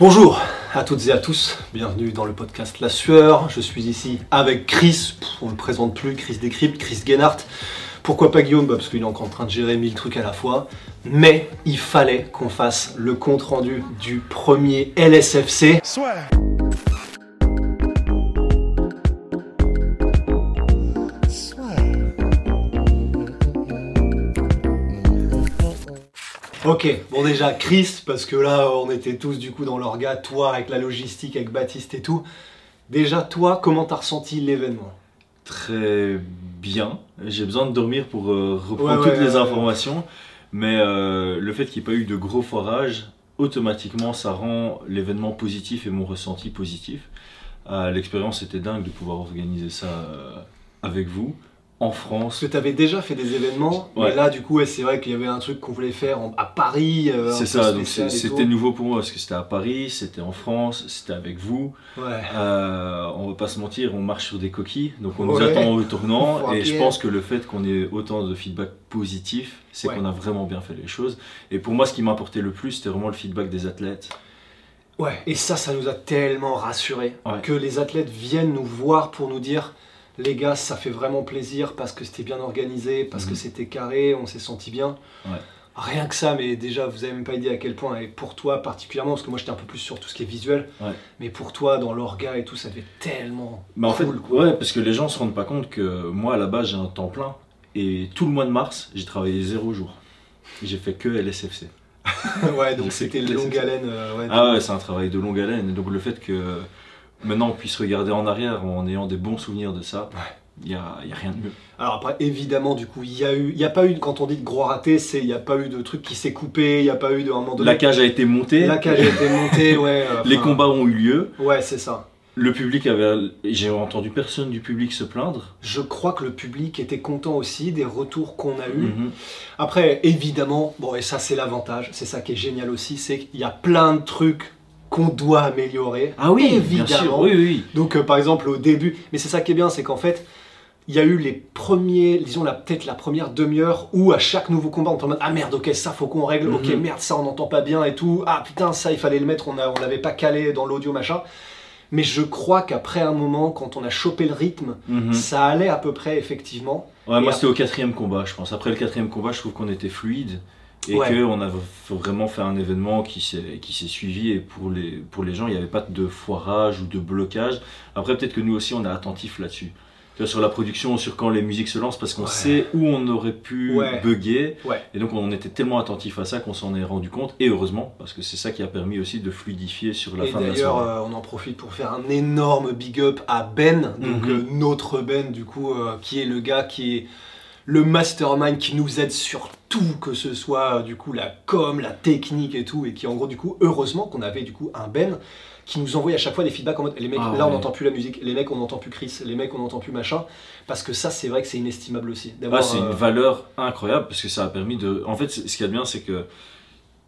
Bonjour à toutes et à tous, bienvenue dans le podcast La Sueur. Je suis ici avec Chris, on ne le présente plus, Chris Décrypte, Chris Guénart. Pourquoi pas Guillaume? Bah, Parce qu'il est encore en train de gérer mille trucs à la fois. Mais il fallait qu'on fasse le compte rendu du premier LSFC. Ok, bon déjà Chris, parce que là on était tous du coup dans l'orga, toi avec la logistique, avec Baptiste et tout. Déjà toi, comment t'as ressenti l'événement? Très bien. J'ai besoin de dormir pour euh, reprendre Ouais, ouais, toutes les ouais, informations. Mais euh, le fait qu'il n'y ait pas eu de gros forages, automatiquement, ça rend l'événement positif et mon ressenti positif. Euh, L'expérience était dingue de pouvoir organiser ça avec vous, en France. Parce que t'avais déjà fait des événements, mais là du coup ouais, c'est vrai qu'il y avait un truc qu'on voulait faire en- à Paris. euh, C'est ça, donc c'était nouveau pour moi parce que c'était à Paris, c'était en France, c'était avec vous. Ouais. Euh, on va pas se mentir, on marche sur des coquilles, donc on nous attend au tournant. Et je pense que le fait qu'on ait autant de feedback positif, c'est qu'on a vraiment bien fait les choses. Et pour moi, ce qui m'importait le plus, c'était vraiment le feedback des athlètes. Ouais, et ça, ça nous a tellement rassurés que les athlètes viennent nous voir pour nous dire les gars, ça fait vraiment plaisir parce que c'était bien organisé, parce que Mhm. c'était carré, on s'est senti bien. Ouais. Rien que ça, mais déjà, vous avez même pas idée à quel point, et pour toi particulièrement, parce que moi j'étais un peu plus sur tout ce qui est visuel, Ouais. mais pour toi, dans l'orga et tout, ça devait tellement en cool. fait, quoi. ouais, parce que les gens se rendent pas compte que moi, à la base, j'ai un temps plein. Et tout le mois de mars, j'ai travaillé zéro jour. J'ai fait que LSFC. ouais, donc c'était longue haleine. euh, ouais, Ah ouais, c'est un travail de longue haleine. Donc le fait que maintenant on puisse regarder en arrière en ayant des bons souvenirs de ça, il n'y a, y a rien de mieux. Alors après, évidemment, du coup, il y a eu, y a pas eu, quand on dit de gros raté, c'est, il y a pas eu de truc qui s'est coupé, il y a pas eu de un moment donné. La cage a été montée, La cage a été montée, ouais. euh, les combats ont eu lieu, Ouais, c'est ça. le public avait... J'ai entendu personne du public se plaindre. Je crois que le public était content aussi des retours qu'on a eus. Mhm. Après, évidemment, bon, et ça c'est l'avantage, c'est ça qui est génial aussi, c'est qu'il y a plein de trucs qu'on doit améliorer. Ah oui, évidemment. bien sûr, oui, oui. Donc euh, par exemple au début, mais c'est ça qui est bien, c'est qu'en fait, il y a eu les premiers, disons la peut-être la première demi-heure où à chaque nouveau combat on est en mode ah merde ok ça faut qu'on règle, ok Mhm. merde ça on n'entend pas bien et tout, ah putain ça il fallait le mettre, on a, on l'avait pas calé dans l'audio machin. Mais je crois qu'après un moment, quand on a chopé le rythme, Mhm. ça allait à peu près effectivement. Ouais, Et moi après- c'était au quatrième combat, je pense. Après le quatrième combat, je trouve qu'on était fluide et Ouais. qu'on a vraiment fait un événement qui s'est suivi. Et pour les, pour les gens, il n'y avait pas de foirage ou de blocage. Après, peut-être que nous aussi, on est attentif là-dessus. Sur la production, sur quand les musiques se lancent, parce qu'on Ouais. sait où on aurait pu Ouais. bugger. Et donc, on était tellement attentif à ça qu'on s'en est rendu compte. Et heureusement, parce que c'est ça qui a permis aussi de fluidifier sur la Et fin de la d'ailleurs, soirée. euh, on en profite pour faire un énorme big up à Ben, donc Mhm. euh, notre Ben, du coup, euh, qui est le gars qui est le mastermind qui nous aide sur tout, que ce soit euh, du coup la com, la technique et tout, et qui en gros, du coup, heureusement qu'on avait du coup un Ben qui nous envoyait à chaque fois des feedbacks en mode les mecs, Ah là on n'entend plus la musique, les mecs on n'entend plus Chris, les mecs on n'entend plus machin, parce que ça c'est vrai que c'est inestimable aussi. Ah, c'est euh, une valeur incroyable parce que ça a permis de. En fait, ce qu'il y a de bien, c'est que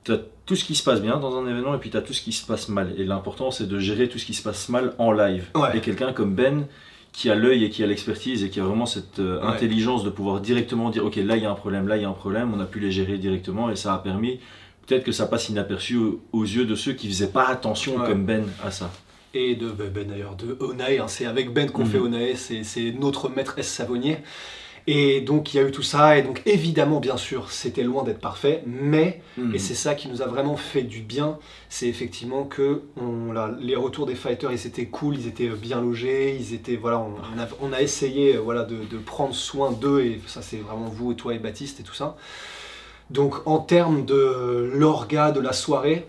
tu as tout ce qui se passe bien dans un événement et puis tu as tout ce qui se passe mal. Et l'important, c'est de gérer tout ce qui se passe mal en live. Ouais. Et quelqu'un comme Ben, qui a l'œil et qui a l'expertise et qui a vraiment cette euh, Ouais. intelligence de pouvoir directement dire Ok, là il y a un problème, là il y a un problème, on a pu les gérer directement et ça a permis. Peut-être que ça passe inaperçu aux, aux yeux de ceux qui faisaient pas attention Ouais. comme Ben à ça. et de Ben ben, d'ailleurs de Onae, hein, c'est avec Ben qu'on fait Onae, c'est c'est notre maître S Savonnier. Et donc il y a eu tout ça, et donc évidemment bien sûr c'était loin d'être parfait, mais, Mhm. et c'est ça qui nous a vraiment fait du bien, c'est effectivement que on, là, les retours des fighters ils étaient cool, ils étaient bien logés, ils étaient, voilà, on, on a, on a essayé euh, voilà, de, de prendre soin d'eux, et ça c'est vraiment vous et toi et Baptiste et tout ça. Donc en termes de l'orga de la soirée,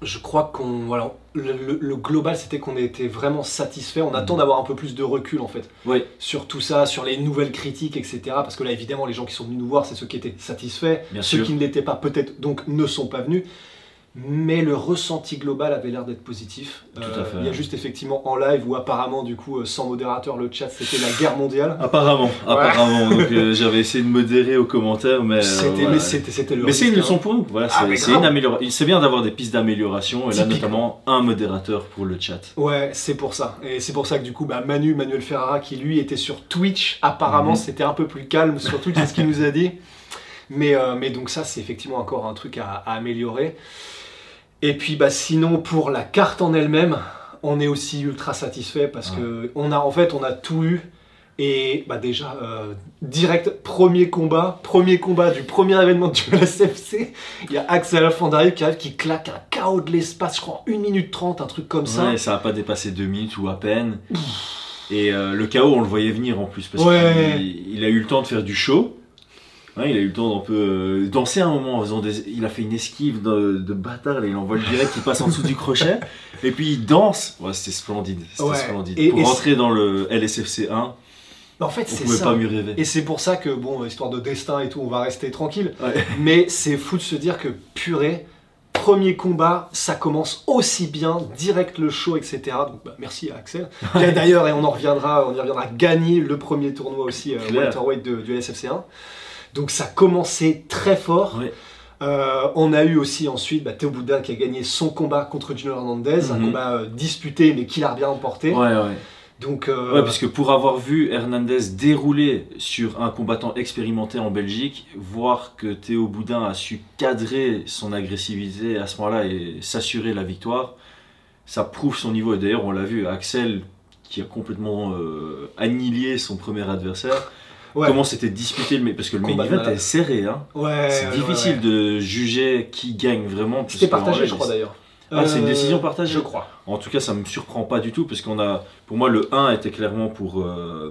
je crois qu'on voilà, le, le- le global c'était qu'on était vraiment satisfait. On attend d'avoir un peu plus de recul en fait Oui, sur tout ça, sur les nouvelles critiques, etc. Parce que là évidemment les gens qui sont venus nous voir c'est ceux qui étaient satisfaits, Bien ceux sûr. qui ne l'étaient pas peut-être donc ne sont pas venus. Mais le ressenti global avait l'air d'être positif. Euh, Tout à fait. Il y a juste effectivement en live où apparemment du coup euh, sans modérateur le chat c'était la guerre mondiale. apparemment, apparemment. Donc euh, j'avais essayé de modérer aux commentaires, mais. euh, C'était voilà. mais c'était le Mais c'est une leçon hein. pour nous. Voilà, Ah, c'est une amélioration. C'est bien d'avoir des pistes d'amélioration et là notamment un modérateur pour le chat. Ouais, c'est pour ça. Et c'est pour ça que du coup, bah, Manu, Manuel Ferrara, qui lui était sur Twitch, apparemment Mhm. c'était un peu plus calme sur Twitch, c'est ce qu'il nous a dit. Mais, euh, mais donc ça, c'est effectivement encore un truc à, à améliorer. Et puis bah, sinon, pour la carte en elle-même, on est aussi ultra satisfait parce Ouais. que on a, en fait, on a tout eu. Et bah déjà, euh, direct, premier combat, premier combat du premier événement du LSFC, il y a Axel Alfandari qui arrive, qui claque un KO de l'espace, je crois, en 1 minute 30, un truc comme ça. Ouais, ça a pas dépassé deux minutes ou à peine. Et euh, le chaos, on le voyait venir en plus parce Ouais. qu'il il a eu le temps de faire du show. Il a eu le temps d'un peu euh, danser un moment en faisant des. Il a fait une esquive de, de bâtard, là, il envoie le direct, il passe en dessous du crochet. Et puis il danse. Ouais, c'était splendide. C'était Ouais. splendide. Et- Pour et rentrer dans le LSFC 1, En fait, on c'est pouvait ça. pas mieux rêver. Et c'est pour ça que, bon, histoire de destin et tout, on va rester tranquille. Ouais. Mais c'est fou de se dire que, purée, premier combat, ça commence aussi bien, direct le show, etc. Donc, bah, merci à Axel. Qui a D'ailleurs, et on en reviendra, on y reviendra, gagner le premier tournoi aussi, euh, welterweight du LSFC1. Donc, ça commençait très fort. Euh, on a eu aussi ensuite bah, Théo Boudin qui a gagné son combat contre Junior Hernandez, un Mhm. combat euh, disputé mais qu'il a bien emporté. Ouais, ouais. Donc, euh, Ouais, parce que pour avoir vu Hernandez dérouler sur un combattant expérimenté en Belgique, voir que Théo Boudin a su cadrer son agressivité à ce moment-là et s'assurer la victoire, ça prouve son niveau. Et d'ailleurs, on l'a vu, Axel, qui a complètement annihilé son premier adversaire, ouais. comment c'était disputé, le, ma- parce que le main event est serré. Hein. Ouais, C'est ouais, difficile ouais. de juger qui gagne vraiment. C'était partagé, je crois d'ailleurs. Ah, c'est une Euh, décision partagée Je crois. En tout cas, ça me surprend pas du tout parce qu'on a, pour moi, le 1 était clairement pour euh,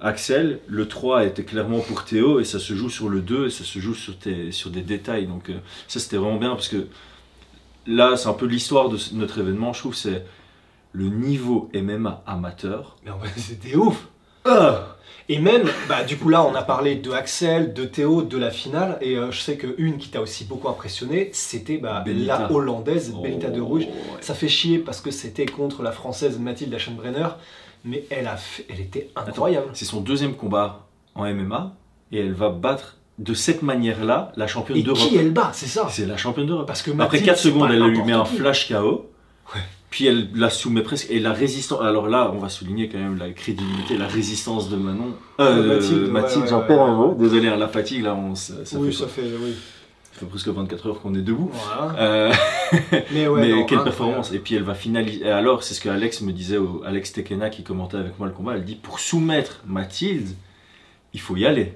Axel, le 3 était clairement pour Théo et ça se joue sur le 2 et ça se joue sur, tes- sur des détails. Donc euh, ça, c'était vraiment bien parce que là, c'est un peu l'histoire de notre événement. Je trouve c'est le niveau MMA amateur. Mais en vrai, c'était ouf. Ah Et même, bah, du coup, là, on a parlé de Axel, de Théo, de la finale. Et euh, je sais qu'une qui t'a aussi beaucoup impressionné, c'était bah, la hollandaise, Benita de Oh, Rouge. ouais. Ça fait chier parce que c'était contre la française Mathilde Aschenbrenner. Mais elle, a fait- elle était incroyable. C'est son deuxième combat en MMA et elle va battre de cette manière-là la championne Et d'Europe. qui elle bat, c'est ça? C'est la championne d'Europe. Parce que Après Mathilde, 4 c'est secondes, elle lui met un flash KO. Ouais. Puis elle la soumet presque. Et la résistance. Alors là, on va souligner quand même la crédibilité, la résistance de Manon. Euh, Mathilde, Mathilde, ouais, j'en ouais, perds un mot. Désolé, hein, la fatigue, là, on, ça, ça oui, fait, ça fait, oui. ça fait presque 24 heures qu'on est debout. Voilà. Euh, Mais ouais, mais non, quelle performance Et puis elle va finaliser. et Alors, c'est ce que Alex me disait, au, Alex Tekena qui commentait avec moi le combat. Elle dit pour soumettre Mathilde, il faut y aller.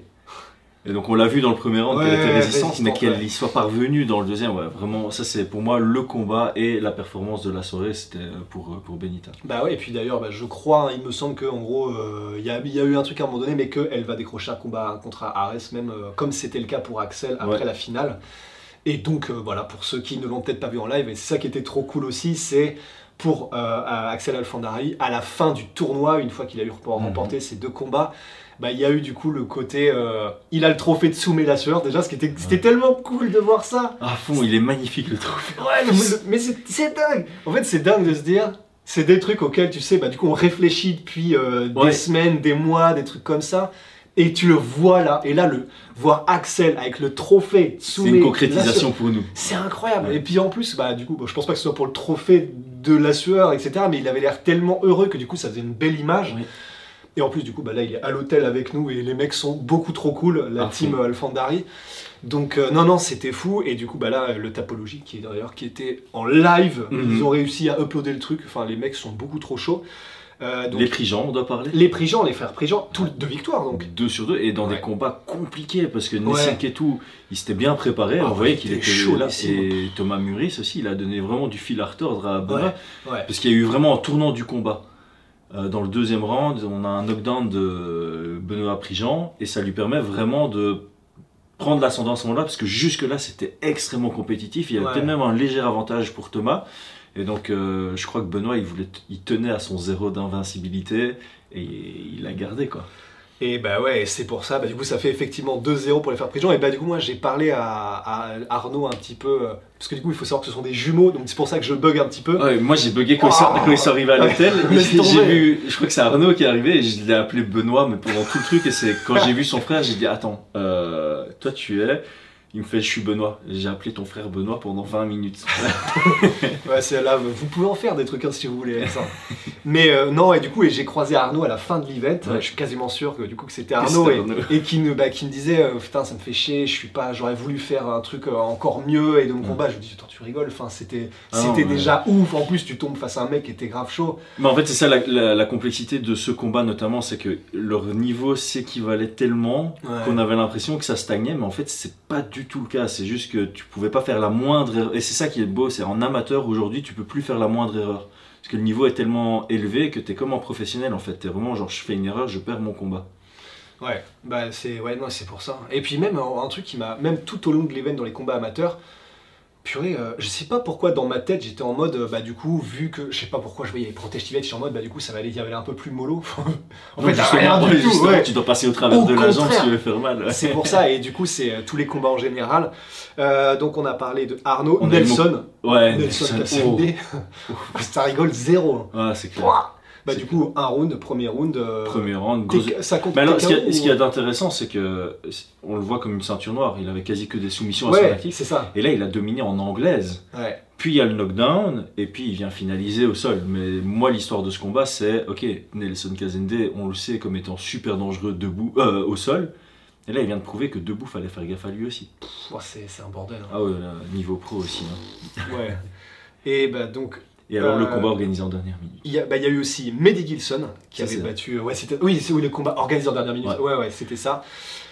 Et donc on l'a vu dans le premier round qu'elle était résistante, mais qu'elle ouais. y soit parvenue dans le deuxième. Ouais, vraiment, ça c'est pour moi le combat et la performance de la soirée, c'était pour, pour Benita. Bah ouais, et puis d'ailleurs, bah, je crois, hein, il me semble qu'en gros, euh, il y, a, il y a eu un truc à un moment donné, mais qu'elle va décrocher un combat contre Ares, même euh, comme c'était le cas pour Axel après la finale. Et donc, euh, voilà, pour ceux qui ne l'ont peut-être pas vu en live, et c'est ça qui était trop cool aussi, c'est pour euh, à Axel Alfandari, à la fin du tournoi, une fois qu'il a eu Mhm. remporté ces deux combats, bah, il y a eu du coup le côté. euh, il a le trophée de Soumé la sueur, déjà, ce qui était, c'était tellement cool de voir ça. À fond, il est magnifique le trophée. Ouais, mais, mais c'est c'est dingue. En fait, c'est dingue de se dire, c'est des trucs auxquels tu sais, bah du coup, on réfléchit depuis euh, des semaines, des mois, des trucs comme ça, et tu le vois là. Et là, le voir Axel avec le trophée C'est une concrétisation pour nous. C'est incroyable. Ouais. Et puis en plus, bah du coup, bon, je pense pas que ce soit pour le trophée de la sueur, etc. Mais il avait l'air tellement heureux que du coup, ça faisait une belle image. Oui. Et en plus, du coup, bah là, il est à l'hôtel avec nous et les mecs sont beaucoup trop cool, la À team. Alfandari. Donc, euh, non, non, c'était fou. Et du coup, bah là, le Tapologie, qui est d'ailleurs, qui était en live, Mhm. ils ont réussi à uploader le truc. Enfin, les mecs sont beaucoup trop chauds. Euh, donc, Les les, Prigents, on doit parler. Prigents, les frères Prigents, tous deux victoires donc. Deux sur deux et dans Ouais. des combats compliqués parce que Ouais. Ketou il s'était bien préparé, Ah on voyait il qu'il était chaud, là et Thomas Muris aussi il a donné vraiment du fil à retordre à Ouais. parce qu'il y a eu vraiment un tournant du combat. Euh, dans le deuxième round, on a un knockdown de Benoît Prigent et ça lui permet vraiment de prendre l'ascendant à ce moment-là, parce que jusque-là, c'était extrêmement compétitif. Il y avait Ouais. peut-être même un léger avantage pour Thomas. Et donc, euh, je crois que Benoît, il, voulait, il tenait à son zéro d'invincibilité et il l'a gardé, quoi. Et bah ouais, c'est pour ça, bah du coup ça fait effectivement 2-0 pour les faire prison. Et bah du coup moi j'ai parlé à, à Arnaud un petit peu, euh, parce que du coup il faut savoir que ce sont des jumeaux, donc c'est pour ça que je bug un petit peu. Ouais, moi, j'ai bugué quand, ils sont, Oh. quand ils sont arrivés à l'hôtel. J'ai vu, je crois que c'est Arnaud qui est arrivé et je l'ai appelé Benoît, mais pendant tout le truc. Et c'est quand j'ai vu son frère, j'ai dit Attends, euh, toi tu es. Il me fait Je suis Benoît. J'ai appelé ton frère Benoît pendant 20 minutes. Ouais, c'est là, vous pouvez en faire des trucs hein, si vous voulez. ça. Mais euh, non, et du coup, et j'ai croisé Arnaud à la fin de l'event. Ouais. Je suis quasiment sûr que du coup que c'était Arnaud et, Arnaud. et qui, me, bah, qui me disait euh, putain ça me fait chier, je suis pas, j'aurais voulu faire un truc euh, encore mieux et de mon Mm. combat. Je me dis attends tu rigoles, enfin c'était Ah c'était ouais. déjà ouf. En plus tu tombes face à un mec qui était grave chaud. Mais en fait, c'est ça la, la- la complexité de ce combat, notamment, c'est que leur niveau s'équivalait tellement qu'on avait l'impression que ça stagnait, mais en fait, c'est pas du tout le cas. C'est juste que tu pouvais pas faire la moindre erreur. Et c'est ça qui est beau, c'est en amateur aujourd'hui, tu peux plus faire la moindre erreur. Parce que le niveau est tellement élevé que t'es comme en professionnel en fait. T'es vraiment genre, je fais une erreur, je perds mon combat. Ouais, bah c'est ouais, non, pour ça. Et puis même un, un truc qui m'a même tout au long de l'event dans les combats amateurs, purée, euh, je sais pas pourquoi dans ma tête j'étais en mode euh, bah du coup vu que je sais pas pourquoi je voyais les protèges Tibet, j'étais en mode bah du coup ça va aller, y avait un peu plus mollo. en fait, rien du tout. ouais. tu dois passer au travers Au de la jambe si tu veux faire mal. ouais. C'est pour ça et du coup c'est euh, tous les combats en général. Donc on a parlé de Arnaud, On Nelson, Ouais, Nelson Nelson. Cassandé. ça rigole zéro. Oh. Ouais, c'est clair. Bah du coup un round, premier round. euh, Premier round, grosse- Ça compte Mais alors, ce qu'il y a, ce ou- d'intéressant, c'est que on le voit comme une ceinture noire. Il avait quasi que des soumissions à son Ouais, actif. c'est ça. Et là, il a dominé en anglaise. Ouais. Puis il y a le knockdown, et puis il vient finaliser au sol. Mais moi, l'histoire de ce combat, c'est ok, Nelson Kazende, on le sait comme étant super dangereux debout, euh, au sol. Et là, il vient de prouver que debout, fallait faire gaffe à lui aussi. Ouais, c'est c'est un bordel. hein. Ah ouais, là, niveau pro aussi. hein. Ouais. Et bah donc, Et alors, le Euh, combat organisé en dernière minute. il y, a, bah, il y a eu aussi Mehdi Gilson qui Ça, avait battu. Ouais, c'était. Oui, c'est oui, le combat organisé en dernière minute. Ouais, ouais, c'était ça.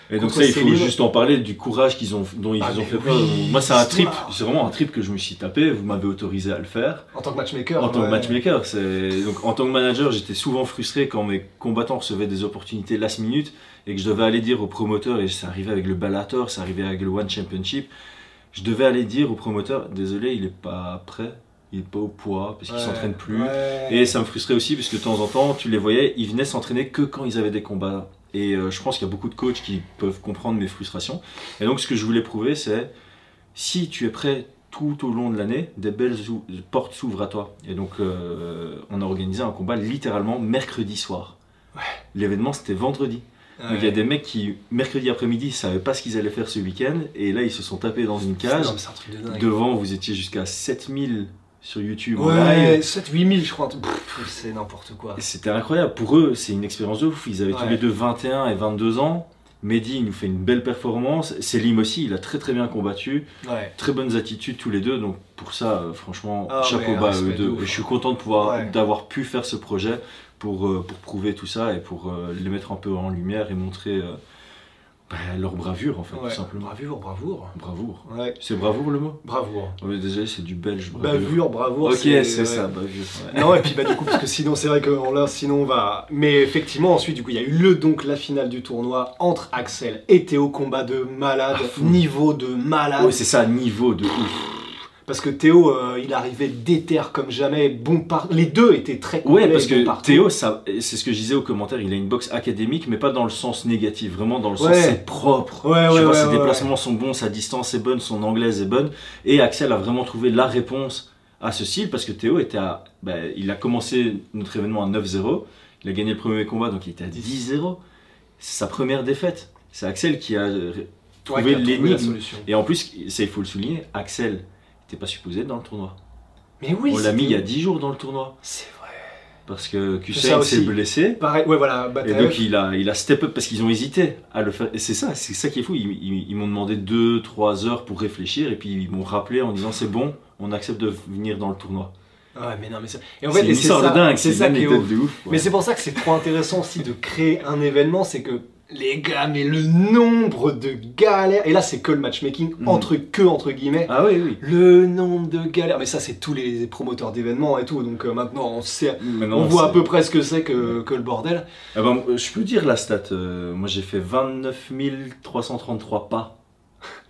Et donc ça, il faut juste en parler du courage qu'ils ont, dont ils Ah, ont fait oui, preuve. Moi, c'est un trip, c'est vraiment un trip que je me suis tapé. Vous m'avez autorisé à le faire. En tant que matchmaker. En tant que matchmaker, c'est donc en tant que manager, j'étais souvent frustré quand mes combattants recevaient des opportunités last minute et que je devais aller dire au promoteur et ça arrivait avec le Bellator, ça arrivait avec le One Championship, je devais aller dire au promoteur désolé, il est pas prêt, il est pas au poids parce qu'il s'entraîne plus. Et ça me frustrait aussi parce que de temps en temps, tu les voyais, ils venaient s'entraîner que quand ils avaient des combats. Et euh, je pense qu'il y a beaucoup de coachs qui peuvent comprendre mes frustrations. Et donc, ce que je voulais prouver, c'est si tu es prêt tout au long de l'année, des belles portes s'ouvrent à toi. Et donc, euh, on a organisé un combat littéralement mercredi soir. L'événement, c'était vendredi. Ouais. Donc, il y a des mecs qui, mercredi après-midi, savaient pas ce qu'ils allaient faire ce week-end. Et là, ils se sont tapés dans une cage. Un. Devant, vous étiez jusqu'à 7000 sur YouTube Ouais, live. 7-8 000, je crois. C'est n'importe quoi. C'était incroyable. Pour eux, c'est une expérience de ouf. Ils avaient tous les deux 21 et 22 ans. Mehdi, il nous fait une belle performance. Selim aussi, il a très très bien combattu. Ouais. Très bonnes attitudes tous les deux. Donc pour ça, euh, franchement, Ah chapeau bas eux de deux. ouf. Je suis content de pouvoir Ouais. d'avoir pu faire ce projet pour, euh, pour prouver tout ça et pour euh, les mettre un peu en lumière et montrer bah, leur bravure en fait, Ouais. tout simplement. Bravoure, bravoure. Bravoure. Ouais. C'est bravoure le mot? Bravoure. Ouais, Désolé, c'est du belge. bravoure. Bavure, bravoure. Ok, c'est ouais. ça, bavure. ouais. Non et puis bah du coup parce que sinon c'est vrai que là sinon on va mais effectivement ensuite du coup il y a eu le donc la finale du tournoi entre Axel et Théo combat de malade Ah, niveau de malade Ouais, c'est ça, niveau de ouf. Parce que Théo euh, il arrivait déter comme jamais bon par les deux étaient très complets, Ouais, parce que. Théo, c'est ce que je disais au commentaire, il a une boxe académique, mais pas dans le sens négatif, vraiment dans le sens Ouais. c'est propre. Ouais, Tu ouais, vois, ouais, ses ouais, déplacements sont bons, sa distance est bonne, son anglaise est bonne. Et Axel a vraiment trouvé la réponse à ce style, parce que Théo était à. bah, il a commencé notre événement à 9-0, il a gagné le premier combat, donc il était à 10-0. C'est sa première défaite. C'est Axel qui a euh, Ouais, trouvé la l'énigme. Et en plus, ça il faut le souligner, Axel n'était pas supposé être dans le tournoi. Mais oui, On l'a mis il y a c'était- 10 jours dans le tournoi. C'est vrai. Parce que ça Kusain s'est blessé. Pareil, ouais voilà, Et donc il a, il a step up parce qu'ils ont hésité à le faire. Et c'est ça, c'est ça qui est fou. Ils, ils- ils m'ont demandé 2-3 heures pour réfléchir et puis ils m'ont rappelé en disant c'est bon, on accepte de venir dans le tournoi. Ouais, mais non mais c'est et en fait c'est ça, dingue, c'est ça qui est ouf. de ouf. ouais. Mais c'est pour ça que c'est trop intéressant aussi de créer un événement, c'est que les gars, mais le nombre de galères, et là c'est que le matchmaking, Mhm. entre que entre guillemets, Ah oui, oui. le nombre de galères, mais ça c'est tous les promoteurs d'événements et tout, donc euh, maintenant on sait, Maintenant, on voit à peu près ce que c'est que, que le bordel. Ah ben, je peux dire la stat. euh, moi j'ai fait 29 333 pas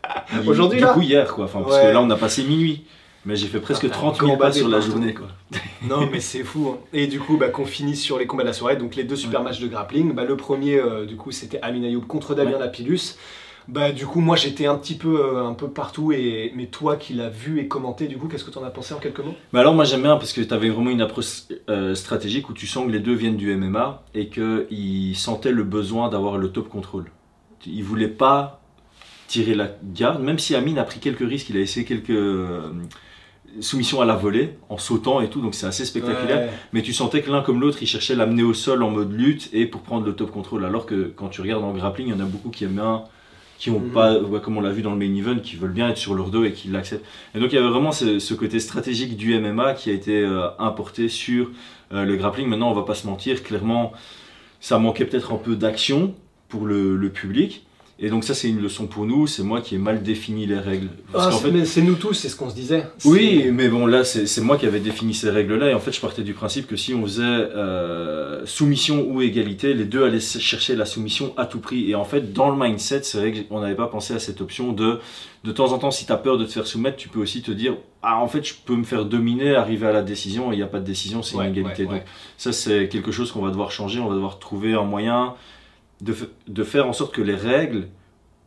Aujourd'hui, Du coup, hier, quoi. Enfin, parce que là, on a passé minuit. Mais j'ai fait presque Ah, 30 000 pas sur la journée, quoi. Non, mais c'est fou. hein. Et du coup, bah, qu'on finisse sur les combats de la soirée. Donc, les deux super matchs de grappling. Bah, le premier, euh, du coup, c'était Amin Ayoub contre Damien Ouais. Lapillus. Bah, du coup, moi, j'étais un petit peu, euh, un peu partout. Et... Mais toi qui l'as vu et commenté, du coup, qu'est-ce que tu en as pensé en quelques mots? Mais alors, moi, j'aime bien parce que tu avais vraiment une approche euh, stratégique où tu sens que les deux viennent du MMA et qu'ils sentaient le besoin d'avoir le top contrôle. Ils voulaient pas tirer la garde, même si Amin a pris quelques risques, il a essayé quelques soumissions à la volée en sautant et tout, donc c'est assez spectaculaire. Ouais. Mais tu sentais que l'un comme l'autre, ils cherchaient l'amener au sol en mode lutte et pour prendre le top contrôle. Alors que quand tu regardes en grappling, il y en a beaucoup qui aiment bien, qui ont Mhm. pas, ouais, comme on l'a vu dans le main event, qui veulent bien être sur leur dos et qui l'acceptent. Et donc il y avait vraiment ce, ce côté stratégique du MMA qui a été euh, importé sur euh, le grappling. Maintenant, on va pas se mentir, clairement, ça manquait peut-être un peu d'action pour le, le public. Et donc ça, c'est une leçon pour nous. C'est moi qui ai mal défini les règles. Ah, c'est- fait, mais c'est nous tous, c'est ce qu'on se disait. oui, mais bon, là, c'est moi qui avais défini ces règles-là. Et en fait, je partais du principe que si on faisait euh, soumission ou égalité, les deux allaient chercher la soumission à tout prix. Et en fait, dans le mindset, c'est vrai qu'on n'avait pas pensé à cette option de, de temps en temps, si tu as peur de te faire soumettre, tu peux aussi te dire, ah, en fait, je peux me faire dominer, arriver à la décision, et il n'y a pas de décision, c'est Ouais, une égalité. ouais, ouais. Donc, ça, c'est quelque chose qu'on va devoir changer. On va devoir trouver un moyen de, de faire en sorte que les règles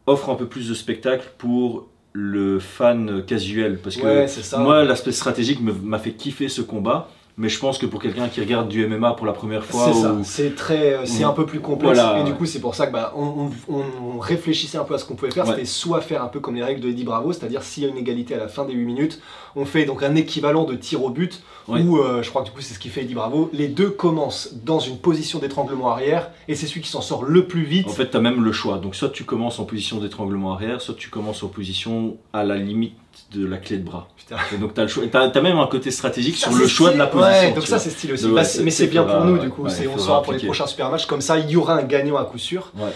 offrent un peu plus de spectacle pour le fan casuel. Parce que Ouais, moi, l'aspect stratégique m'a fait kiffer ce combat, mais je pense que pour quelqu'un qui regarde du MMA pour la première fois, C'est ça, ou- c'est très, euh, c'est ou- un peu plus complexe. Voilà, et du coup, c'est pour ça que bah, on, on- on réfléchissait un peu à ce qu'on pouvait faire. Ouais. C'était soit faire un peu comme les règles de Eddie Bravo, c'est-à-dire s'il y a une égalité à la fin des 8 minutes, on fait donc un équivalent de tir au but, Ouais. où euh, je crois que du coup c'est ce qui fait Eddie Bravo. Les deux commencent dans une position d'étranglement arrière, et c'est celui qui s'en sort le plus vite. En fait, tu as même le choix. Donc, soit tu commences en position d'étranglement arrière, soit tu commences en position à la limite de la clé de bras. Putain. Et donc, tu as, le choix. T'as, t'as même un côté stratégique Ça, sur le choix de la position. Ouais, donc ça vois. c'est stylé aussi. Ouais, Bah, c'est- mais c'est bien pour nous du coup, ouais, on saura pour les prochains super matchs. Comme ça, il y aura un gagnant à coup sûr. Ouais.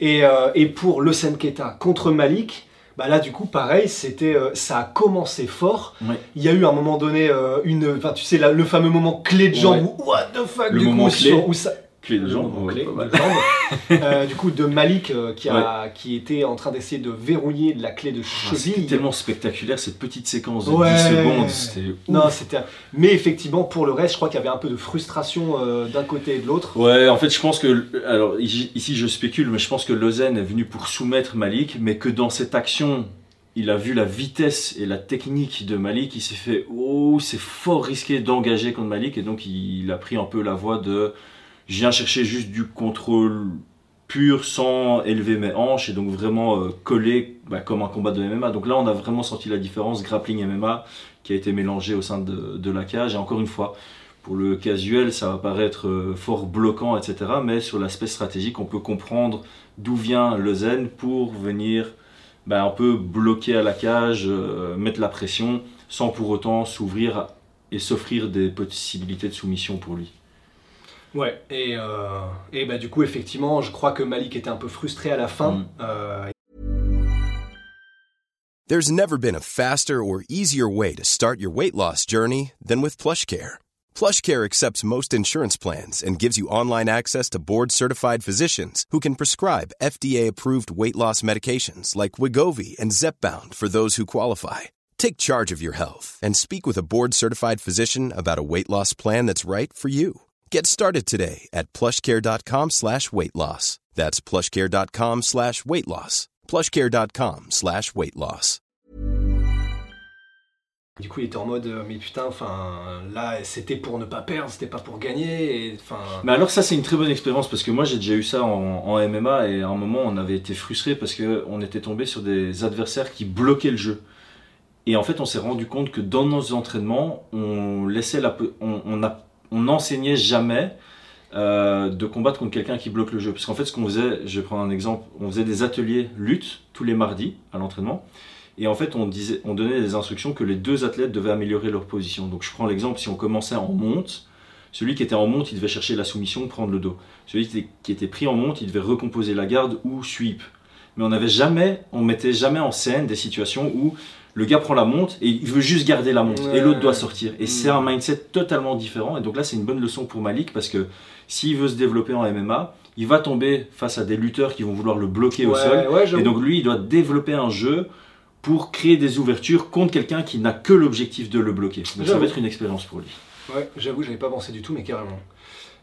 Et, euh, et pour le Senketa contre Malik, bah là du coup pareil, c'était, euh, ça a commencé fort. Ouais. Il y a eu à un moment donné euh, une, enfin tu sais là, le fameux moment clé de jambe Ouais. où what the fuck Le du moment coup clé. sur- où ça, Clé de jambe. ouais, clé pas mal. de jambe. Euh, du coup de Malik euh, qui a, qui était en train d'essayer de verrouiller la clé de Ah, C'était cheville. tellement spectaculaire cette petite séquence de Ouais. 10 secondes. C'était Non, c'était. Mais effectivement, pour le reste, je crois qu'il y avait un peu de frustration euh, d'un côté et de l'autre. Ouais, en fait, je pense que. Alors, ici, je spécule, mais je pense que Lausanne est venu pour soumettre Malik, mais que dans cette action, il a vu la vitesse et la technique de Malik. Il s'est fait Oh, c'est fort risqué d'engager contre Malik, et donc il a pris un peu la voie de Je viens chercher juste du contrôle pur sans élever mes hanches, et donc vraiment euh, coller bah, comme un combat de MMA. Donc là, on a vraiment senti la différence grappling MMA qui a été mélangé au sein de, la cage, et encore une fois. Pour le casuel, ça va paraître euh, fort bloquant, etc. Mais sur l'aspect stratégique, on peut comprendre d'où vient le zen pour venir ben, un peu bloquer à la cage, euh, mettre la pression, sans pour autant s'ouvrir et s'offrir des possibilités de soumission pour lui. Ouais. Et, euh, et bah, du coup, effectivement, je crois que Malik était un peu frustré à la fin. Mm. Euh, There's never been a faster or easier way to start your weight loss journey than with PlushCare. PlushCare accepts most insurance plans and gives you online access to board-certified physicians who can prescribe FDA-approved weight loss medications like Wigovi and Zepbound for those who qualify. Take charge of your health and speak with a board-certified physician about a weight loss plan that's right for you. Get started today at plushcare.com slash weight loss. That's plushcare.com slash weight loss. plushcare.com slash weight loss. du coup, il était en mode, euh, mais putain, enfin, là, c'était pour ne pas perdre, c'était pas pour gagner. Et, enfin, Mais alors ça c'est une très bonne expérience parce que moi j'ai déjà eu ça en, en MMA et à un moment on avait été frustré parce qu'on était tombé sur des adversaires qui bloquaient le jeu. Et en fait on s'est rendu compte que dans nos entraînements on laissait la, on, a- on n'enseignait jamais euh, de combattre contre quelqu'un qui bloque le jeu. Parce qu'en fait ce qu'on faisait, je vais prendre un exemple, on faisait des ateliers lutte tous les mardis à l'entraînement. Et en fait, on, disait, on donnait des instructions que les deux athlètes devaient améliorer leur position. Donc je prends l'exemple, si on commençait en monte, celui qui était en monte, il devait chercher la soumission, prendre le dos. Celui qui était, qui était pris en monte, il devait recomposer la garde ou sweep. Mais on n'avait jamais, on mettait jamais en scène des situations où le gars prend la monte et il veut juste garder la monte et l'autre doit sortir. Et c'est un mindset totalement différent. Et donc là, c'est une bonne leçon pour Malik parce que s'il veut se développer en MMA, il va tomber face à des lutteurs qui vont vouloir le bloquer au Ouais, sol. ouais, et donc lui, il doit développer un jeu pour créer des ouvertures contre quelqu'un qui n'a que l'objectif de le bloquer. Donc ça va être une expérience pour lui. Ouais, j'avoue, j'avais pas pensé du tout, mais carrément.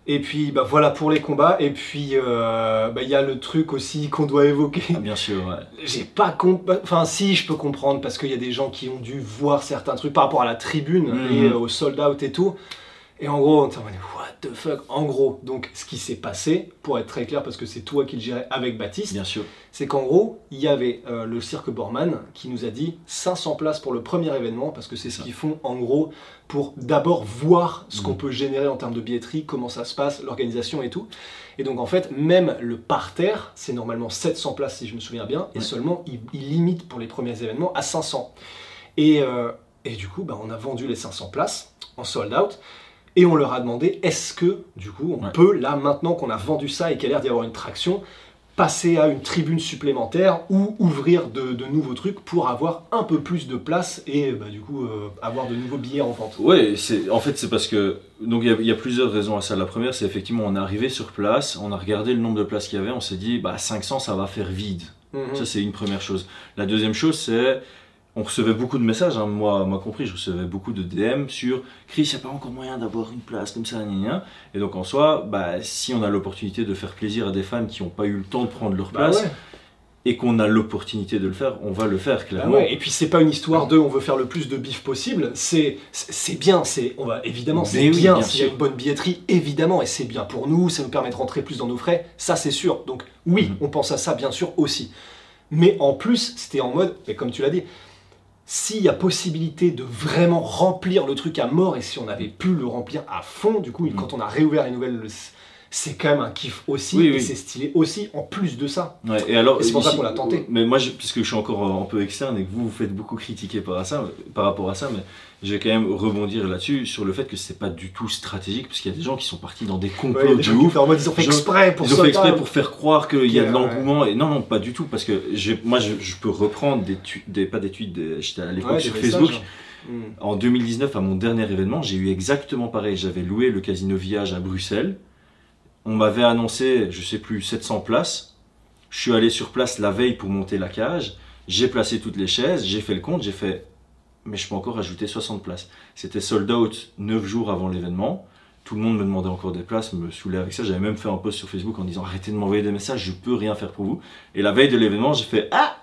Et puis, bah voilà pour les combats. Et puis, euh, bah, il y a le truc aussi qu'on doit évoquer. Ah, bien sûr, ouais. J'ai pas comp... Enfin, si, je peux comprendre parce qu'il y a des gens qui ont dû voir certains trucs par rapport à la tribune Mhm. et euh, au sold out et tout. Et en gros, on était en mode, the fuck En gros, donc, ce qui s'est passé, pour être très clair, parce que c'est toi qui le gérais avec Baptiste, Bien sûr. c'est qu'en gros, il y avait euh, le cirque Borman qui nous a dit 500 places pour le premier événement, parce que c'est ce qu'ils font en gros pour d'abord voir ce qu'on peut générer en termes de billetterie, comment ça se passe, l'organisation et tout. Et donc en fait, même le parterre, c'est normalement 700 places si je me souviens bien, et Ouais. seulement il, il limite pour les premiers événements à 500. Et, euh, et du coup, bah, on a vendu les 500 places en sold out. Et on leur a demandé, est-ce que, du coup, on Ouais. peut, là, maintenant qu'on a vendu ça et qu'il y a l'air d'y avoir une traction, passer à une tribune supplémentaire ou ouvrir de, de nouveaux trucs pour avoir un peu plus de place et bah, du coup euh, avoir de nouveaux billets en vente? C'est en fait c'est parce que donc il y a- il y, a plusieurs raisons à ça. La première, c'est effectivement on est arrivé sur place, on a regardé le nombre de places qu'il y avait, on s'est dit bah 500 ça va faire vide. Mhm. Ça c'est une première chose. La deuxième chose c'est on recevait beaucoup de messages, hein, moi, moi compris, je recevais beaucoup de DM sur Chris, il n'y a pas encore moyen d'avoir une place comme ça, gna, gna. Et donc en soi, bah, si on a l'opportunité de faire plaisir à des fans qui n'ont pas eu le temps de prendre leur Bah place ouais, et qu'on a l'opportunité de le faire, on va le faire bah clairement. ouais. Et puis c'est pas une histoire de on veut faire le plus de bif possible, c'est c'est bien, c'est on va évidemment c'est bien bien s'il y a une bonne billetterie évidemment et c'est bien pour nous, ça nous permet de rentrer plus dans nos frais, ça c'est sûr. Donc oui, Mhm. on pense à ça bien sûr aussi. Mais en plus, c'était en mode, mais comme tu l'as dit, s'il y a possibilité de vraiment remplir le truc à mort et si on avait pu le remplir à fond, du coup, Mhm. quand on a réouvert les nouvelles, le- c'est quand même un kiff aussi Oui, et oui. c'est stylé aussi en plus de ça. Ouais, et alors, c'est pour ça qu'on l'a tenté. Mais moi, je- puisque je suis encore un peu externe et que vous vous faites beaucoup critiquer par, ça, par rapport à ça, mais je vais quand même rebondir là-dessus sur le fait que c'est pas du tout stratégique, parce qu'il y a des gens qui sont partis dans des Ouais, complots des gens qui ouf. font en mode ils ont fait exprès pour Ils ont fait sold exprès pour faire croire qu'il y a de l'engouement. Et non, non, pas du tout, parce que moi, je, je peux reprendre des, tu- des pas des tweets, j'étais à l'époque Ouais, sur Facebook. messages. Hmm. En 2019, à mon dernier événement, j'ai eu exactement pareil. J'avais loué le Casino Village à Bruxelles. On m'avait annoncé, je sais plus, 700 places. Je suis allé sur place la veille pour monter la cage. J'ai placé toutes les chaises, j'ai fait le compte, j'ai fait, mais je peux encore ajouter 60 places. C'était sold out 9 jours avant l'événement. Tout le monde me demandait encore des places, me saoulait avec ça. J'avais même fait un post sur Facebook en disant arrêtez de m'envoyer des messages, je peux rien faire pour vous. Et la veille de l'événement, j'ai fait ah,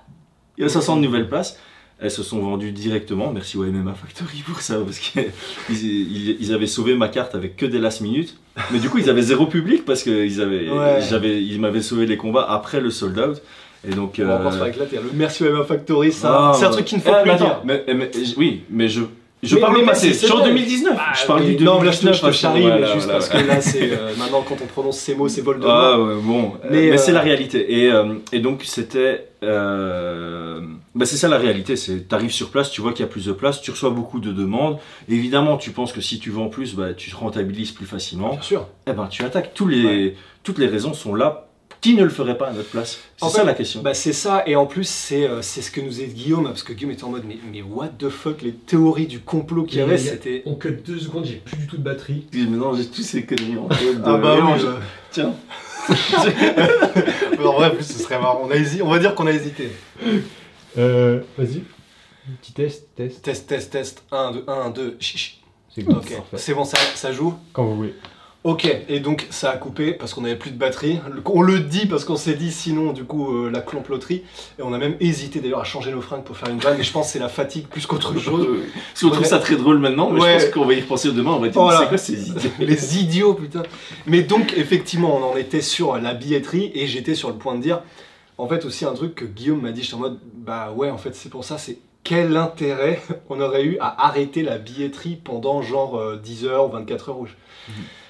il y a 60 nouvelles places. Elles se sont vendues directement. Merci au MMA Factory pour ça, parce qu'ils ils, ils avaient sauvé ma carte avec que des last minutes. Mais du coup, ils avaient zéro public parce qu'ils Ouais. ils m'avaient sauvé les combats après le sold out. Et donc, On va euh, encore se faire éclater. Le merci au MMA Factory, ça, ah, c'est un truc qu'il ne faut Eh, plus mais dire. attends, mais- mais- mais- oui, mais je, je Mais- parle au passé. c'est- Je suis en vrai. 2019. Ah, je parle mais du Non, mais là, je te, 2019. je charrie, voilà, mais juste voilà, parce voilà. que là, c'est euh, maintenant quand on prononce ces mots, c'est Voldemort. Ah ouais, bon, Mais, mais, euh, c'est la réalité. Et, euh, et donc c'était, euh, bah, c'est ça la réalité. C'est, t'arrives sur place, tu vois qu'il y a plus de place, tu reçois beaucoup de demandes. Évidemment, tu penses que si tu vends plus, bah, tu te rentabilises plus facilement. Bien sûr. Eh ben, tu attaques tous les, toutes les raisons sont là. Qui ne le ferait pas à notre place? C'est En ça fait, la question. Bah c'est ça, et en plus c'est euh, c'est ce que nous dit Guillaume, parce que Guillaume était en mode mais, mais what the fuck, les théories du complot qu'il y Mais avait, c'était... On cut deux secondes, j'ai plus du tout de batterie. Maintenant, j'ai tous ces conneries en tête. Ah bah oui, je- euh, Tiens. en vrai, en plus, ce serait marrant. On, a hési- on va dire qu'on a hésité. Euh, vas-y. Petit test, test. Test, test, test. 1, 2, 1, 2. Chichi. C'est bon, ça, ça joue? Quand vous voulez. Ok, et donc ça a coupé parce qu'on avait plus de batterie. On le dit parce qu'on s'est dit sinon, du coup, euh, la comploterie. Et on a même hésité d'ailleurs à changer nos fringues pour faire une vanne, mais je pense que c'est la fatigue plus qu'autre chose. Parce qu'on trouve ça très drôle maintenant, mais Ouais. je pense qu'on va y repenser demain. On va dire, Voilà. c'est quoi ces idées Les idiots, putain. Mais donc, effectivement, on en était sur la billetterie et j'étais sur le point de dire, en fait, aussi un truc que Guillaume m'a dit, j'étais en mode, bah ouais, en fait, c'est pour ça, c'est quel intérêt on aurait eu à arrêter la billetterie pendant genre euh, 10 heures ou 24 heures rouges.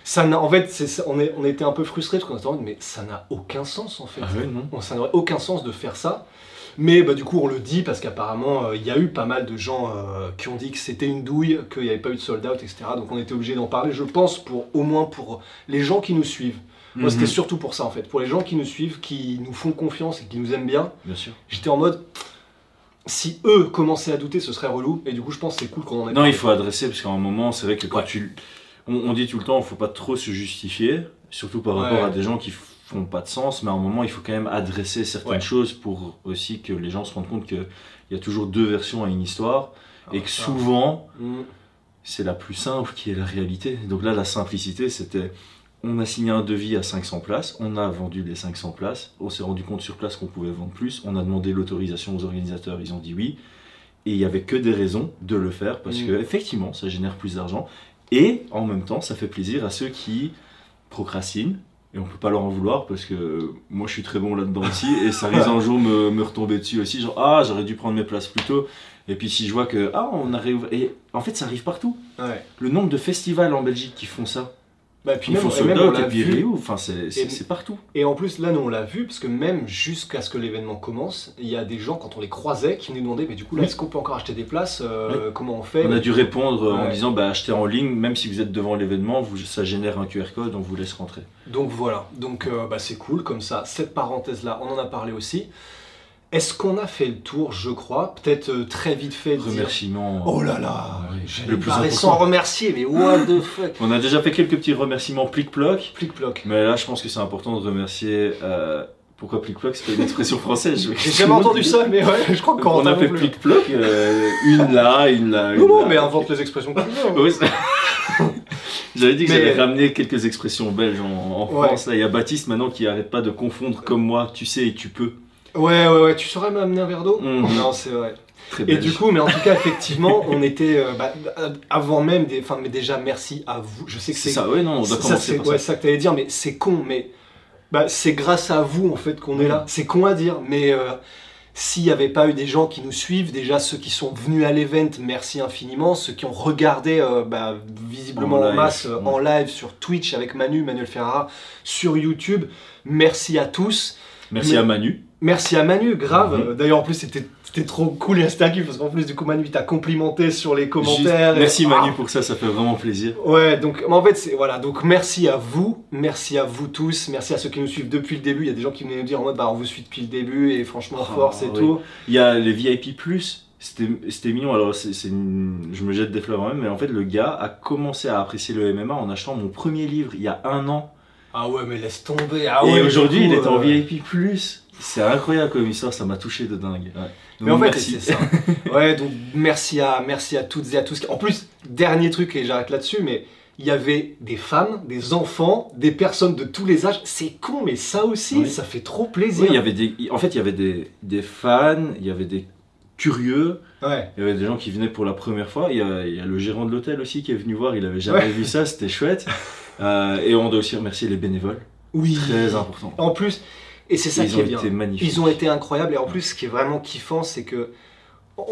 Ça en fait, on, est, on était un peu frustrés parce qu'on était en mode, mais ça n'a aucun sens en fait. Ah ouais, non ça n'aurait aucun sens de faire ça. Mais bah, du coup, on le dit parce qu'apparemment, euh, il y a eu pas mal de gens euh, qui ont dit que c'était une douille, qu'il n'y avait pas eu de sold out, etc. Donc on était obligé d'en parler, je pense, pour au moins pour les gens qui nous suivent. Moi, c'était Mhm. surtout pour ça en fait. Pour les gens qui nous suivent, qui nous font confiance et qui nous aiment bien, Bien sûr. j'étais en mode. Si eux commençaient à douter, ce serait relou. Et du coup, je pense que c'est cool qu'on en ait Non, parlé. il faut adresser parce qu'à un moment, c'est vrai que quand Ouais. tu. On, on dit tout le temps, il faut pas trop se justifier, surtout par rapport Ouais. à des gens qui font pas de sens, mais à un moment, il faut quand même adresser certaines Ouais. choses pour aussi que les gens se rendent compte qu'il y a toujours deux versions à une histoire et que ça. souvent, Mm. c'est la plus simple qui est la réalité. Donc là, la simplicité, c'était on a signé un devis à 500 places, on a vendu les 500 places, on s'est rendu compte sur place qu'on pouvait vendre plus, on a demandé l'autorisation aux organisateurs, ils ont dit oui, et il n'y avait que des raisons de le faire parce Mm. que effectivement, ça génère plus d'argent et en même temps, ça fait plaisir à ceux qui procrastinent. Et on peut pas leur en vouloir parce que moi je suis très bon là-dedans aussi et ça risque un jour me, me retomber dessus aussi genre ah j'aurais dû prendre mes places plus tôt et puis si je vois que ah on arrive et en fait ça arrive partout Ouais. le nombre de festivals en Belgique qui font ça, Bah, puis ils même, font l'a et puis enfin c'est partout. Et en plus, là, nous, on l'a vu, parce que même jusqu'à ce que l'événement commence, il y a des gens, quand on les croisait, qui nous demandaient, mais du coup, là, Oui. est-ce qu'on peut encore acheter des places Euh, Comment on fait On a dû répondre en Ouais. disant bah achetez en ligne, même si vous êtes devant l'événement, ça génère un QR code, on vous laisse rentrer. Donc voilà, donc euh, bah, c'est cool, comme ça, cette parenthèse-là, on en a parlé aussi. Est-ce qu'on a fait le tour, je crois Peut-être euh, très vite fait de dire... Remerciements. Oh là là Ouais, J'allais le plus important. sans remercier, mais what the fuck On a déjà fait quelques petits remerciements plic-ploc, Plic-ploc. mais là je pense que c'est important de remercier. euh, pourquoi plic-ploc C'est pas une expression française. J'ai jamais entendu ça, mais ouais, je crois On qu'on a fait plic-ploc, euh, une là, une là. Non, une non, là. mais invente les expressions veux. Oui, J'avais dit que Mais- j'allais ramener quelques expressions belges en, en Ouais. France. Là, il y a Baptiste maintenant qui arrête pas de confondre comme moi, tu sais et tu peux. Ouais, ouais, ouais, tu saurais m'amener un verre d'eau Mhm. Non, c'est vrai. Très Et du coup, mais en tout cas, effectivement, on était euh, bah, euh, avant même des. Enfin, mais déjà, merci à vous. Je sais que c'est ça, ouais, non, on doit ça, commencer par ouais, ça. ça que t'allais dire, mais c'est con, mais bah, c'est grâce à vous en fait qu'on est là. C'est con à dire, mais euh, s'il n'y avait pas eu des gens qui nous suivent, déjà ceux qui sont venus à l'event, merci infiniment. Ceux qui ont regardé euh, bah, visiblement En en, masse euh, ouais. en live sur Twitch avec Manu, Manuel Ferrara, sur YouTube, merci à tous. Merci Mais- à Manu. Merci à Manu, grave. D'ailleurs, en plus, c'était c'était trop cool et kiff parce qu'en plus, du coup, Manu, il t'a complimenté sur les Juste- commentaires. et- Merci Manu Ah. pour ça, ça fait vraiment plaisir. Ouais, donc en fait, c'est voilà. Donc merci à vous, merci à vous tous, merci à ceux qui nous suivent depuis le début. Il y a des gens qui venaient nous dire en mode bah on vous suit depuis le début et franchement Ah, force et oui. tout. Il y a les VIP Plus. C'était mignon, alors c'est je me jette des fleurs moi-même, mais en fait le gars a commencé à apprécier le MMA en achetant mon premier livre il y a un an. Ah ouais, mais laisse tomber. Ah et ouais, aujourd'hui il est en euh, VIP Plus. C'est incroyable comme histoire, ça m'a touché de dingue. Ouais. Donc, Mais en fait, c'est ça. ouais, donc merci à merci à toutes et à tous. En plus, dernier truc et j'arrête là-dessus, mais il y avait des femmes, des enfants, des personnes de tous les âges. C'est con, mais ça aussi, Oui. ça fait trop Oui, plaisir. il y avait des, en fait, il y avait des, des fans, il y avait des curieux, Ouais. il y avait des gens qui venaient pour la première fois. Il y a, il y a le gérant de l'hôtel aussi qui est venu voir, il avait jamais Ouais. vu ça, c'était chouette. Euh, et on doit aussi remercier les bénévoles, Oui. très important. En plus, et c'est ça Ils qui ont est bien. été magnifiques. Ils ont été incroyables et en plus ce qui est vraiment kiffant c'est que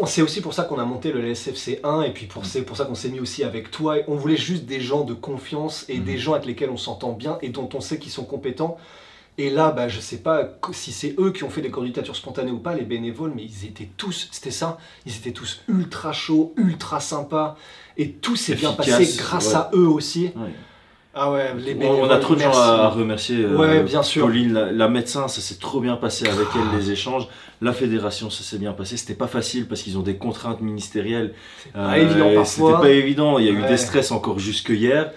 c'est aussi pour ça qu'on a monté le LSFC 1 et puis pour c'est pour ça qu'on s'est mis aussi avec toi. On voulait juste des gens de confiance et des gens avec lesquels on s'entend bien et dont on sait qu'ils sont compétents. Et là, bah, je sais pas si c'est eux qui ont fait des candidatures spontanées ou pas, les bénévoles, mais ils étaient tous, c'était ça, ils étaient tous ultra chauds, ultra sympas, et tout s'est bien passé grâce ouais. à eux aussi. Ouais. Ah ouais, les On- bénévoles. on a trop de gens à, remercier. euh, Ouais, bien sûr. Pauline, la, la médecin, ça s'est trop bien passé avec elle, les échanges. La fédération, ça s'est bien passé. C'était pas facile parce qu'ils ont des contraintes ministérielles. Pas évident et parfois. C'était pas évident. Il y a eu des stress encore jusque hier.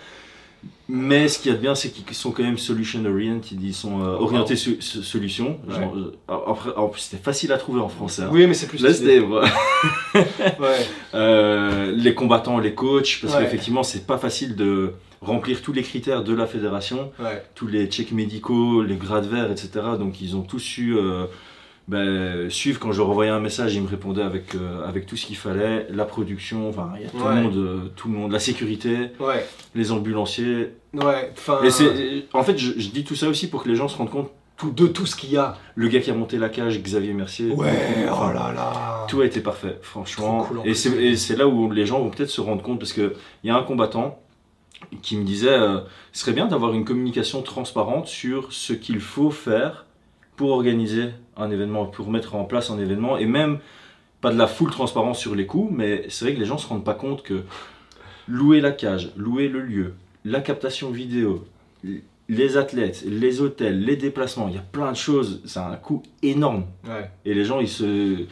Mais ce qu'il y a de bien, c'est qu'ils sont quand même solution oriented. Ils sont euh, orientés su- su- solution. Ouais. Genre, euh, en plus, c'était facile à trouver en français. hein. Oui, mais c'est plus. Ouais. Euh, les combattants, les coachs, parce Ouais. qu'effectivement, c'est pas facile de remplir tous les critères de la fédération Ouais. tous les checks médicaux, les grades verts, etc. Donc ils ont tous su euh, ben, suivre. Quand je leur envoyais un message, ils me répondaient avec, euh, avec tout ce qu'il fallait. La production, enfin, il y a tout, Ouais. le monde, euh, tout le monde, la sécurité, Ouais. les ambulanciers. Ouais. Et en fait, je, je dis tout ça aussi pour que les gens se rendent compte. tout, de tout ce qu'il y a. Le gars qui a monté la cage, Xavier Mercier. Ouais, enfin, oh là là. Tout a été parfait, franchement. Cool, et c'est là où les gens vont peut-être se rendre compte, parce qu'il y a un combattant qui me disait euh, ce serait bien d'avoir une communication transparente sur ce qu'il faut faire pour organiser un événement, pour mettre en place un événement, et même pas de la full transparence sur les coûts, mais c'est vrai que les gens se rendent pas compte que louer la cage, louer le lieu, la captation vidéo, les athlètes, les hôtels, les déplacements, il y a plein de choses, c'est un coût énorme. Ouais. Et les gens, ils se.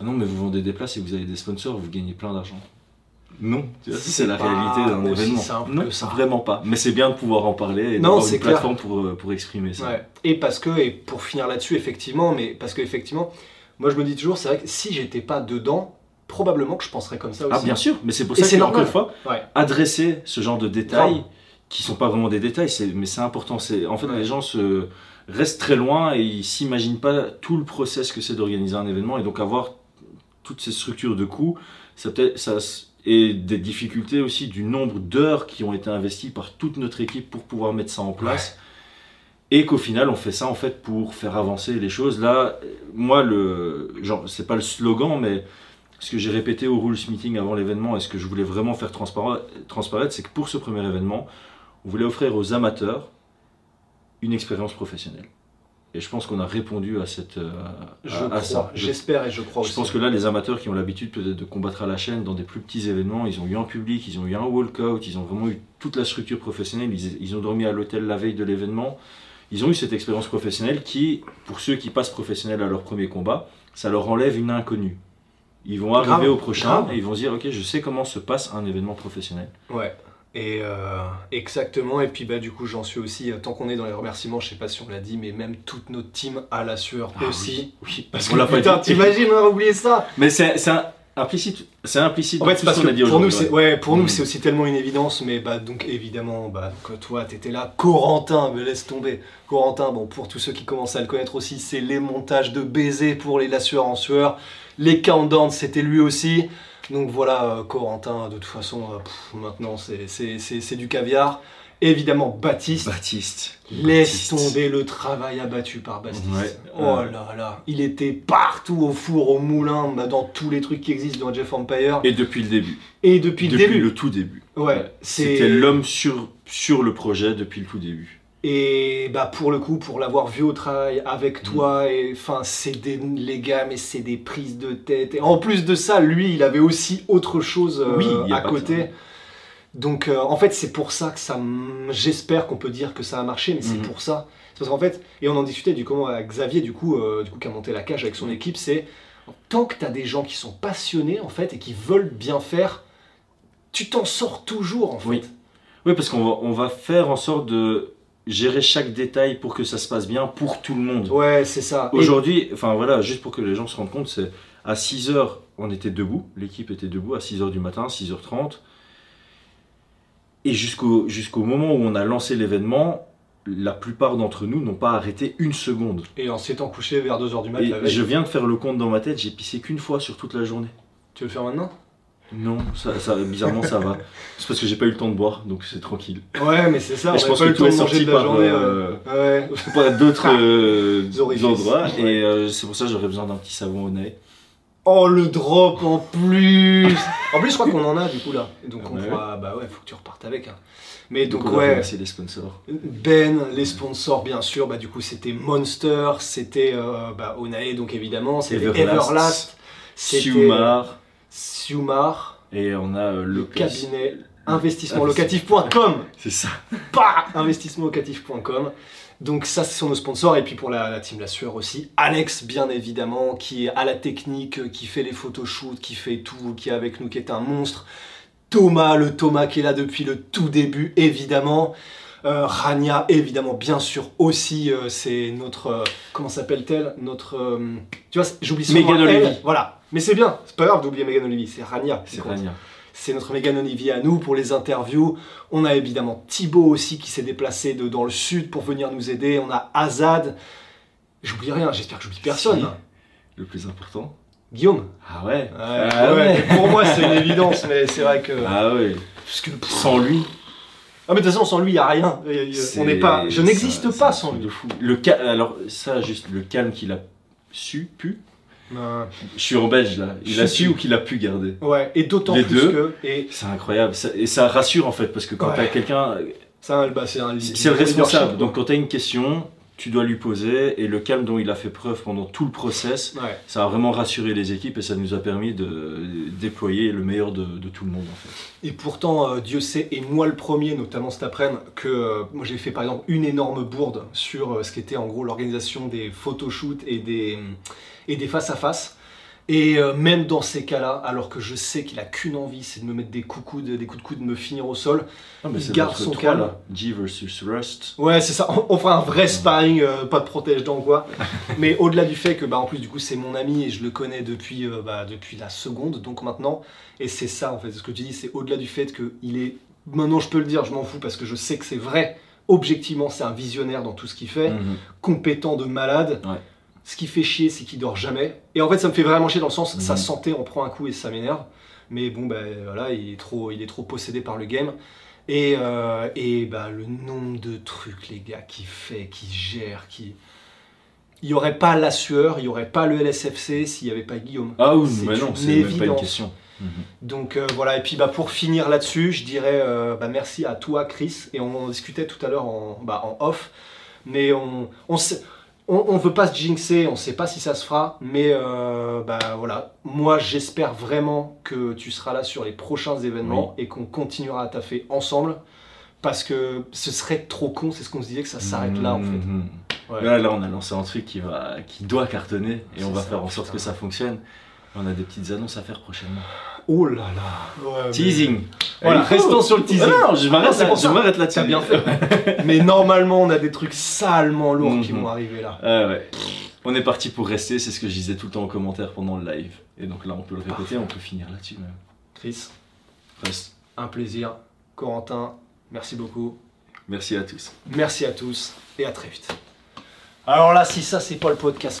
Ah non, mais vous vendez des places et vous avez des sponsors, vous gagnez plein d'argent. Non, tu vois, C'est c'est la réalité d'un événement. non, ça. vraiment pas. Mais c'est bien de pouvoir en parler et Non, d'avoir une clair. plateforme pour, euh, pour exprimer ça. Ouais. Et parce que, et pour finir là-dessus, effectivement, mais parce que effectivement, moi je me dis toujours, c'est vrai que si j'étais pas dedans, probablement que je penserais comme ça aussi. Ah bien sûr, mais c'est pour Et ça c'est que, encore une fois, Ouais. adresser ce genre de détails Grave. qui sont pas vraiment des détails, mais c'est important. C'est En fait, Ouais. les gens se restent très loin et ils s'imaginent pas tout le process que c'est d'organiser un événement et donc avoir toutes ces structures de coûts, ça peut ça et des difficultés aussi du nombre d'heures qui ont été investies par toute notre équipe pour pouvoir mettre ça en place. Et qu'au final, on fait ça en fait pour faire avancer les choses. Là, moi, le genre, c'est pas le slogan, mais ce que j'ai répété au Rules Meeting avant l'événement et ce que je voulais vraiment faire transpara- transparaître, c'est que pour ce premier événement, on voulait offrir aux amateurs une expérience professionnelle. Et je pense qu'on a répondu à, cette, euh, Je à, ça. Je, j'espère et je crois je aussi. pense que là, les amateurs qui ont l'habitude peut-être de combattre à la chaîne dans des plus petits événements, ils ont eu un public, ils ont eu un walkout, ils ont vraiment eu toute la structure professionnelle, ils, ils ont dormi à l'hôtel la veille de l'événement. Ils ont eu cette expérience professionnelle qui, pour ceux qui passent professionnels à leur premier combat, ça leur enlève une inconnue. Ils vont arriver Grave, au prochain grave. et ils vont se dire Ok, je sais comment se passe un événement professionnel. Ouais. Et euh, exactement. Et puis bah du coup j'en suis aussi. euh, Tant qu'on est dans les remerciements, je sais pas si on l'a dit, mais même toute notre team à la sueur Ah aussi. oui, oui. Parce On que l'a pas putain, t'imagines, on a oublié ça. Mais c'est implicite. C'est implicite. En fait, parce ce qu'on a que dit pour nous, c'est ouais, pour nous, Mm. c'est aussi tellement une évidence. Mais bah donc évidemment, bah donc, toi, t'étais là. Corentin, me laisse tomber. Corentin, bon pour tous ceux qui commencent à le connaître aussi, c'est les montages de baisers pour les la sueur en sueur. Les countdowns, c'était lui aussi. Donc voilà, euh, Corentin, de toute façon, euh, pff, maintenant c'est- du caviar. Évidemment, Baptiste. Baptiste. Laisse Baptiste. tomber le travail abattu par Baptiste. Ouais. Oh Ouais. là là, il était partout au four, au moulin, bah, dans tous les trucs qui existent dans Jeff Empire. Et depuis le début. Et depuis, le début. le tout début. Ouais, c'est- C'était l'homme sur, sur le projet depuis le tout début. Et bah pour le coup, pour l'avoir vu au travail Mm. avec toi, et enfin c'est des les gars, mais c'est des prises de tête. Et en plus de ça, lui, il avait aussi autre chose euh, Oui, à côté. Donc euh, en fait, c'est pour ça que ça, j'espère qu'on peut dire que ça a marché, mais c'est Mhm. pour ça. C'est parce qu'en fait, et on en discutait du comment avec Xavier, du coup, euh, du coup, qui a monté la cage avec son équipe, c'est tant que tu as des gens qui sont passionnés en fait et qui veulent bien faire, tu t'en sors toujours en fait. Oui. Oui, parce qu'on va, on va faire en sorte de gérer chaque détail pour que ça se passe bien pour tout le monde. Ouais, c'est ça. Aujourd'hui, enfin voilà, juste pour que les gens se rendent compte, c'est à 6h, on était debout, l'équipe était debout à 6h du matin, 6h30. Et jusqu'au jusqu'au moment où on a lancé l'événement, la plupart d'entre nous n'ont pas arrêté une seconde. Et en s'étant couché vers 2h du mat, Et la veille. je viens de faire le compte dans ma tête, j'ai pissé qu'une fois sur toute la journée. Tu veux le faire maintenant? Non, ça, ça- bizarrement ça va. C'est parce que j'ai pas eu le temps de boire, donc c'est tranquille. Ouais, mais c'est ça, Et je pense pas que le tout temps est sorti de la par, journée. euh, Ouais. Pas d'autres euh, endroits. Ouais. Et euh, c'est pour ça que j'aurais besoin d'un petit savon au nez. Oh, le drop en plus En plus, je crois qu'on en a du coup là. Et donc Ah on bah ouais. pourra. Bah ouais, faut que tu repartes avec. hein. Mais donc, Donc, ouais, les sponsors. Ben, les sponsors bien sûr, bah du coup c'était Monster, c'était euh, bah, Onae donc évidemment, c'était Everlast, Everlast, c'était Siumar. Siumar, Et on a euh, le cabinet investissementlocatif.com. C'est ça. Investissementlocatif.com. Donc ça, c'est sur nos sponsors. Et puis pour la, la team La Sueur aussi, Alex, bien évidemment, qui est à la technique, qui fait les photoshoots, qui fait tout, qui est avec nous, qui est un monstre. Thomas, le Thomas qui est là depuis le tout début, évidemment. Euh, Rania, évidemment, bien sûr aussi, euh, c'est notre... euh, comment s'appelle-t-elle? Notre... tu vois, j'oublie son nom. Voilà. Mais c'est bien, c'est pas grave d'oublier Megan Olivier, c'est Rania. C'est. Rania. C'est notre Megan Olivier à nous pour les interviews. On a évidemment Thibaut aussi qui s'est déplacé de, dans le sud pour venir nous aider. On a Azad. J'oublie rien, j'espère que j'oublie personne. Si. Le plus important. Guillaume. Ah ouais. Ah ouais, ouais. Pour moi, c'est une évidence, mais c'est vrai que. Ah ouais. parce que- Sans lui. Ah, mais de toute façon, sans lui, il n'y a rien. Euh, On n'est pas. Je n'existe pas sans lui. de fou. Le Alors, ça, juste le calme qu'il a su, pu. Je suis en belge là. Il a su ou qu'il a pu garder. Ouais, et d'autant plus deux. que. Et C'est incroyable. Et ça rassure en fait, parce que quand Ouais. t'as quelqu'un. ça, bah, c'est un C'est le responsable. Donc quand t'as une question, tu dois lui poser. Et le calme dont il a fait preuve pendant tout le process, Ouais. ça a vraiment rassuré les équipes et ça nous a permis de déployer le meilleur de, de tout le monde en fait. Et pourtant, euh, Dieu sait, et moi le premier, notamment cet après-midi, que euh, moi j'ai fait par exemple une énorme bourde sur euh, ce qui était en gros l'organisation des photoshoots et des, et des face-à-face. Et euh, même dans ces cas-là, alors que je sais qu'il a qu'une envie, c'est de me mettre des coups, de, des coups de coude, de me finir au sol, mais Il garde son calme. G versus Rust. Ouais, c'est ça. On, on fera un vrai sparring, euh, pas de protège-dents quoi. Mais au-delà du fait que, bah, en plus, du coup, c'est mon ami et je le connais depuis, euh, bah, depuis la seconde, donc maintenant. Et c'est ça, en fait, ce que tu dis, c'est au-delà du fait qu'il est. Maintenant, je peux le dire, je m'en fous parce que je sais que c'est vrai. Objectivement, c'est un visionnaire dans tout ce qu'il fait, Mhm. compétent de malade. Ouais. Ce qui fait chier, c'est qu'il dort jamais. Et en fait, ça me fait vraiment chier dans le sens, sa Mhm. santé en prend un coup et ça m'énerve. Mais bon, ben voilà, il est trop, il est trop possédé par le game. Et, euh, et bah, le nombre de trucs, les gars, qu'il fait, qu'il gère, qui. Il n'y aurait pas la sueur, il n'y aurait pas le LSFC s'il n'y avait pas Guillaume. Ah oui, C'est mais non, c'est même pas une question. Mhm. Donc euh, voilà, et puis bah, pour finir là-dessus, je dirais euh, bah, merci à toi, Chris. Et on en discutait tout à l'heure en, bah, en off, mais on on sait- on, on veut pas se jinxer, on sait pas si ça se fera, mais euh, bah voilà, moi j'espère vraiment que tu seras là sur les prochains événements et qu'on continuera à taffer ensemble. Parce que ce serait trop con, c'est ce qu'on se disait que ça s'arrête là en fait. Mhm. Ouais. Là, là, on a lancé un truc qui, va, qui doit cartonner et on va ça, faire en sorte putain. que ça fonctionne. On a des petites annonces à faire prochainement. Oh là là. Ouais, mais- Teasing. Voilà, restons sur le teasing. Ah non, je m'arrête Ah, c'est là-. T'as bien fait. Mais normalement, on a des trucs salement lourds qui Mhm. vont arriver là. Ah ouais. On est parti pour rester, c'est ce que je disais tout le temps en commentaire pendant le live. Et donc là, on peut le répéter, Parfait. on peut finir là-dessus même. Chris, Reste. un plaisir. Corentin, merci beaucoup. Merci à tous. Merci à tous et à très vite. Alors là, si ça, c'est pas le podcast.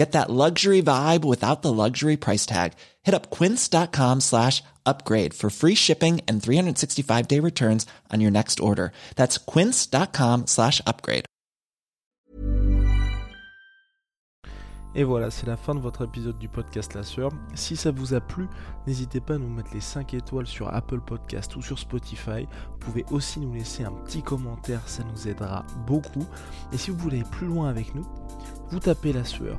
Get that luxury vibe without the luxury price tag. Hit up quince.com slash upgrade for free shipping and 365 day returns on your next order. That's quince.com slash upgrade. Et voilà, c'est la fin de votre épisode du podcast La Sueur. Si ça vous a plu, n'hésitez pas à nous mettre les 5 étoiles sur Apple Podcast ou sur Spotify. Vous pouvez aussi nous laisser un petit commentaire, ça nous aidera beaucoup. Et si vous voulez aller plus loin avec nous, vous tapez La Sueur